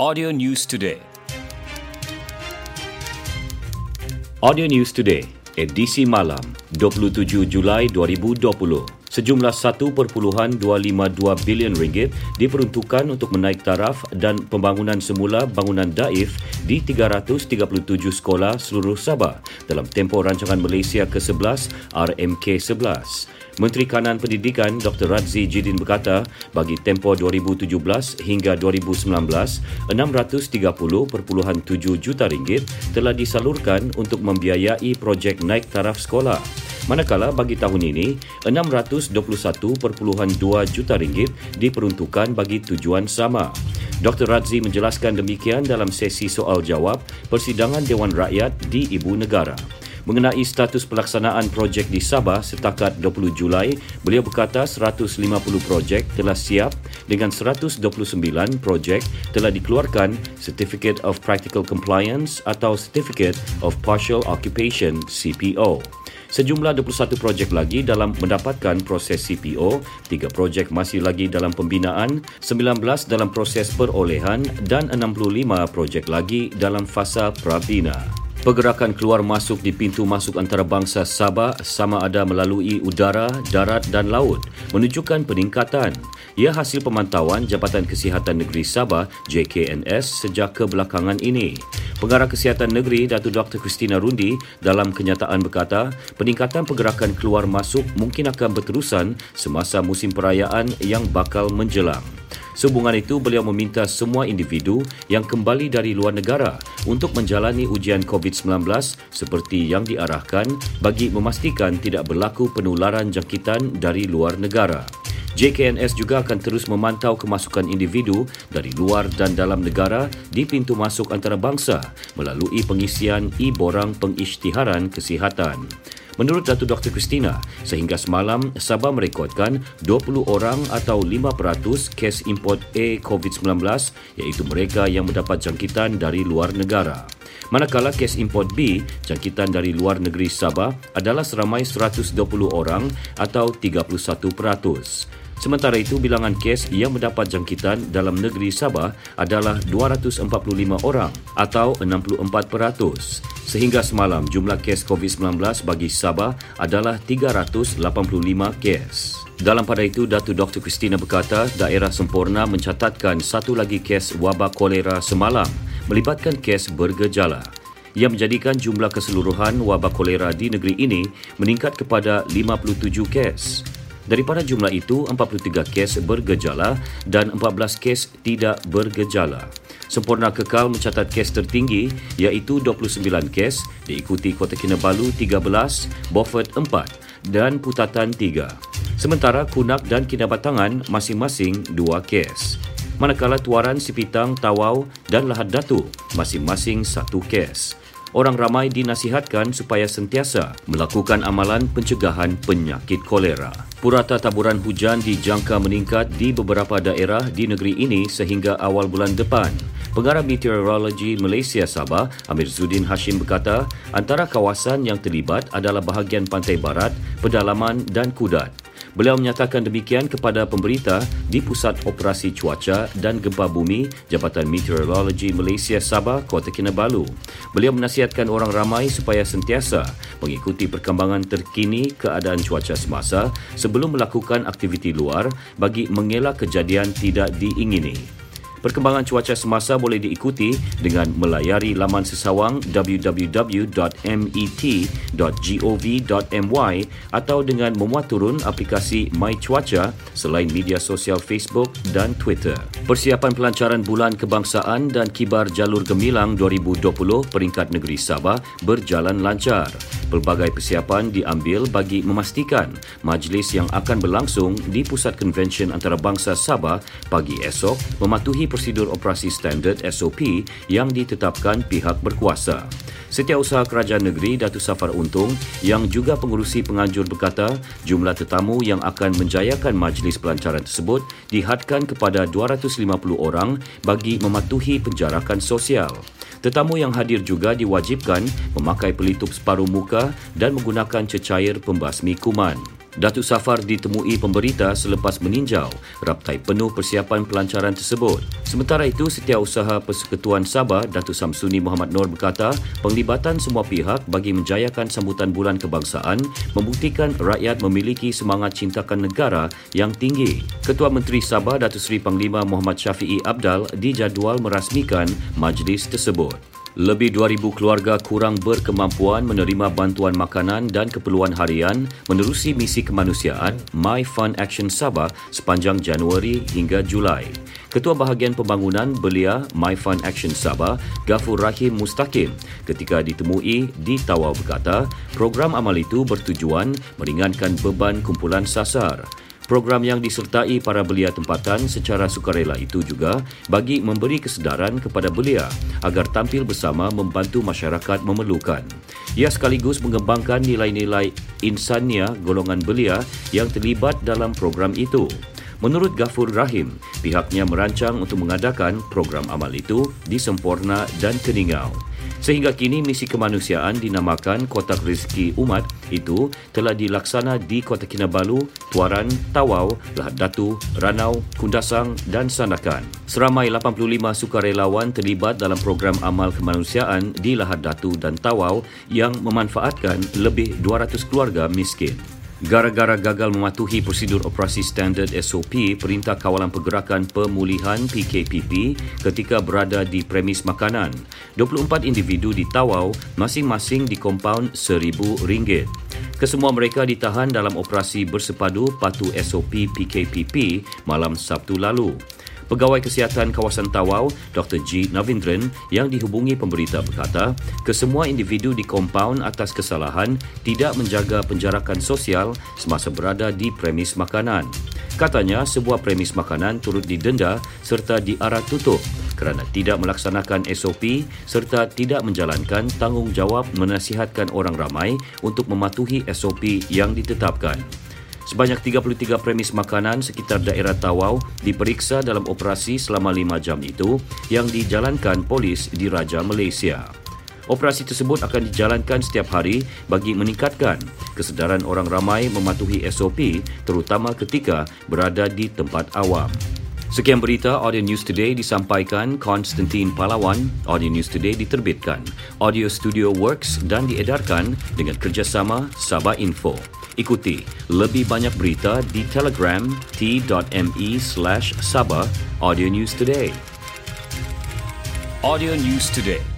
Audio News Today. Audio News Today, edisi malam, 27 Julai 2020. Sejumlah 1.252 bilion ringgit diperuntukkan untuk menaik taraf dan pembangunan semula bangunan daif di 337 sekolah seluruh Sabah dalam tempoh rancangan Malaysia ke-11 RMK-11. Menteri Kanan Pendidikan Dr. Radzi Jidin berkata, bagi tempoh 2017 hingga 2019, 630.7 juta ringgit telah disalurkan untuk membiayai projek naik taraf sekolah. Manakala bagi tahun ini, 621.2 juta ringgit diperuntukkan bagi tujuan sama. Dr. Radzi menjelaskan demikian dalam sesi soal jawab Persidangan Dewan Rakyat di Ibu Negara. Mengenai status pelaksanaan projek di Sabah setakat 20 Julai, beliau berkata 150 projek telah siap dengan 129 projek telah dikeluarkan Certificate of Practical Compliance atau Certificate of Partial Occupation CPO. Sejumlah 21 projek lagi dalam mendapatkan proses CPO, 3 projek masih lagi dalam pembinaan, 19 dalam proses perolehan dan 65 projek lagi dalam fasa prabina. Pergerakan keluar masuk di pintu masuk antarabangsa Sabah sama ada melalui udara, darat dan laut menunjukkan peningkatan. Ia hasil pemantauan Jabatan Kesihatan Negeri Sabah JKNS sejak kebelakangan ini. Pengarah Kesihatan Negeri Datuk Dr. Christina Rundi dalam kenyataan berkata, peningkatan pergerakan keluar masuk mungkin akan berterusan semasa musim perayaan yang bakal menjelang. Sehubungan itu, beliau meminta semua individu yang kembali dari luar negara untuk menjalani ujian COVID-19 seperti yang diarahkan bagi memastikan tidak berlaku penularan jangkitan dari luar negara. JKNS juga akan terus memantau kemasukan individu dari luar dan dalam negara di pintu masuk antarabangsa melalui pengisian e-borang pengisytiharan kesihatan. Menurut Datu Dr. Christina, sehingga semalam Sabah merekodkan 20 orang atau 5% kes import A COVID-19 iaitu mereka yang mendapat jangkitan dari luar negara. Manakala kes import B, jangkitan dari luar negeri Sabah adalah seramai 120 orang atau 31%. Sementara itu, bilangan kes yang mendapat jangkitan dalam negeri Sabah adalah 245 orang atau 64%. Sehingga semalam, jumlah kes COVID-19 bagi Sabah adalah 385 kes. Dalam pada itu, Datu Dr. Christina berkata daerah sempurna mencatatkan satu lagi kes wabak kolera semalam melibatkan kes bergejala. Ia menjadikan jumlah keseluruhan wabak kolera di negeri ini meningkat kepada 57 kes. Daripada jumlah itu, 43 kes bergejala dan 14 kes tidak bergejala. Sempurna Kekal mencatat kes tertinggi iaitu 29 kes diikuti Kota Kinabalu 13, Beaufort 4 dan Putatan 3. Sementara Kunak dan Kinabatangan masing-masing 2 kes. Manakala Tuaran, Sipitang, Tawau dan Lahad Datu masing-masing 1 kes orang ramai dinasihatkan supaya sentiasa melakukan amalan pencegahan penyakit kolera. Purata taburan hujan dijangka meningkat di beberapa daerah di negeri ini sehingga awal bulan depan. Pengarah Meteorologi Malaysia Sabah, Amir Zudin Hashim berkata, antara kawasan yang terlibat adalah bahagian pantai barat, pedalaman dan kudat. Beliau menyatakan demikian kepada pemberita di Pusat Operasi Cuaca dan Gempa Bumi Jabatan Meteorologi Malaysia Sabah, Kota Kinabalu. Beliau menasihatkan orang ramai supaya sentiasa mengikuti perkembangan terkini keadaan cuaca semasa sebelum melakukan aktiviti luar bagi mengelak kejadian tidak diingini. Perkembangan cuaca semasa boleh diikuti dengan melayari laman sesawang www.met.gov.my atau dengan memuat turun aplikasi My Cuaca selain media sosial Facebook dan Twitter. Persiapan pelancaran Bulan Kebangsaan dan Kibar Jalur Gemilang 2020 peringkat negeri Sabah berjalan lancar. Pelbagai persiapan diambil bagi memastikan majlis yang akan berlangsung di Pusat Konvensyen Antarabangsa Sabah pagi esok mematuhi prosedur operasi standard SOP yang ditetapkan pihak berkuasa. Setiausaha Kerajaan Negeri Datuk Safar Untung yang juga pengurusi penganjur berkata jumlah tetamu yang akan menjayakan majlis pelancaran tersebut dihadkan kepada 250 orang bagi mematuhi penjarakan sosial. Tetamu yang hadir juga diwajibkan memakai pelitup separuh muka dan menggunakan cecair pembasmi kuman. Datuk Safar ditemui pemberita selepas meninjau raptai penuh persiapan pelancaran tersebut. Sementara itu, Setiausaha Persekutuan Sabah Datuk Samsuni Muhammad Nur berkata, penglibatan semua pihak bagi menjayakan sambutan bulan kebangsaan membuktikan rakyat memiliki semangat cintakan negara yang tinggi. Ketua Menteri Sabah Datuk Seri Panglima Muhammad Syafiee Abdal dijadual merasmikan majlis tersebut. Lebih 2,000 keluarga kurang berkemampuan menerima bantuan makanan dan keperluan harian menerusi misi kemanusiaan My Fund Action Sabah sepanjang Januari hingga Julai. Ketua Bahagian Pembangunan Belia My Fund Action Sabah, Gafur Rahim Mustaqim, ketika ditemui di Tawau berkata, program amal itu bertujuan meringankan beban kumpulan sasar. Program yang disertai para belia tempatan secara sukarela itu juga bagi memberi kesedaran kepada belia agar tampil bersama membantu masyarakat memerlukan. Ia sekaligus mengembangkan nilai-nilai insania golongan belia yang terlibat dalam program itu. Menurut Gafur Rahim, pihaknya merancang untuk mengadakan program amal itu di Semporna dan Keningau. Sehingga kini misi kemanusiaan dinamakan Kotak Rizki Umat itu telah dilaksana di Kota Kinabalu, Tuaran, Tawau, Lahad Datu, Ranau, Kundasang dan Sandakan. Seramai 85 sukarelawan terlibat dalam program amal kemanusiaan di Lahad Datu dan Tawau yang memanfaatkan lebih 200 keluarga miskin. Gara-gara gagal mematuhi prosedur operasi standard SOP Perintah Kawalan Pergerakan Pemulihan PKPP ketika berada di premis makanan. 24 individu ditawau masing-masing di kompaun RM1,000. Kesemua mereka ditahan dalam operasi bersepadu patuh SOP PKPP malam Sabtu lalu. Pegawai Kesihatan Kawasan Tawau, Dr. G. Navindran yang dihubungi pemberita berkata, kesemua individu di kompaun atas kesalahan tidak menjaga penjarakan sosial semasa berada di premis makanan. Katanya, sebuah premis makanan turut didenda serta diarah tutup kerana tidak melaksanakan SOP serta tidak menjalankan tanggungjawab menasihatkan orang ramai untuk mematuhi SOP yang ditetapkan. Sebanyak 33 premis makanan sekitar daerah Tawau diperiksa dalam operasi selama 5 jam itu yang dijalankan polis di Raja Malaysia. Operasi tersebut akan dijalankan setiap hari bagi meningkatkan kesedaran orang ramai mematuhi SOP terutama ketika berada di tempat awam. Sekian berita Audio News Today disampaikan Konstantin Palawan. Audio News Today diterbitkan Audio Studio Works dan diedarkan dengan kerjasama Sabah Info. Ikuti lebih banyak berita di Telegram t.me slash Sabah Audio News Today. Audio News Today.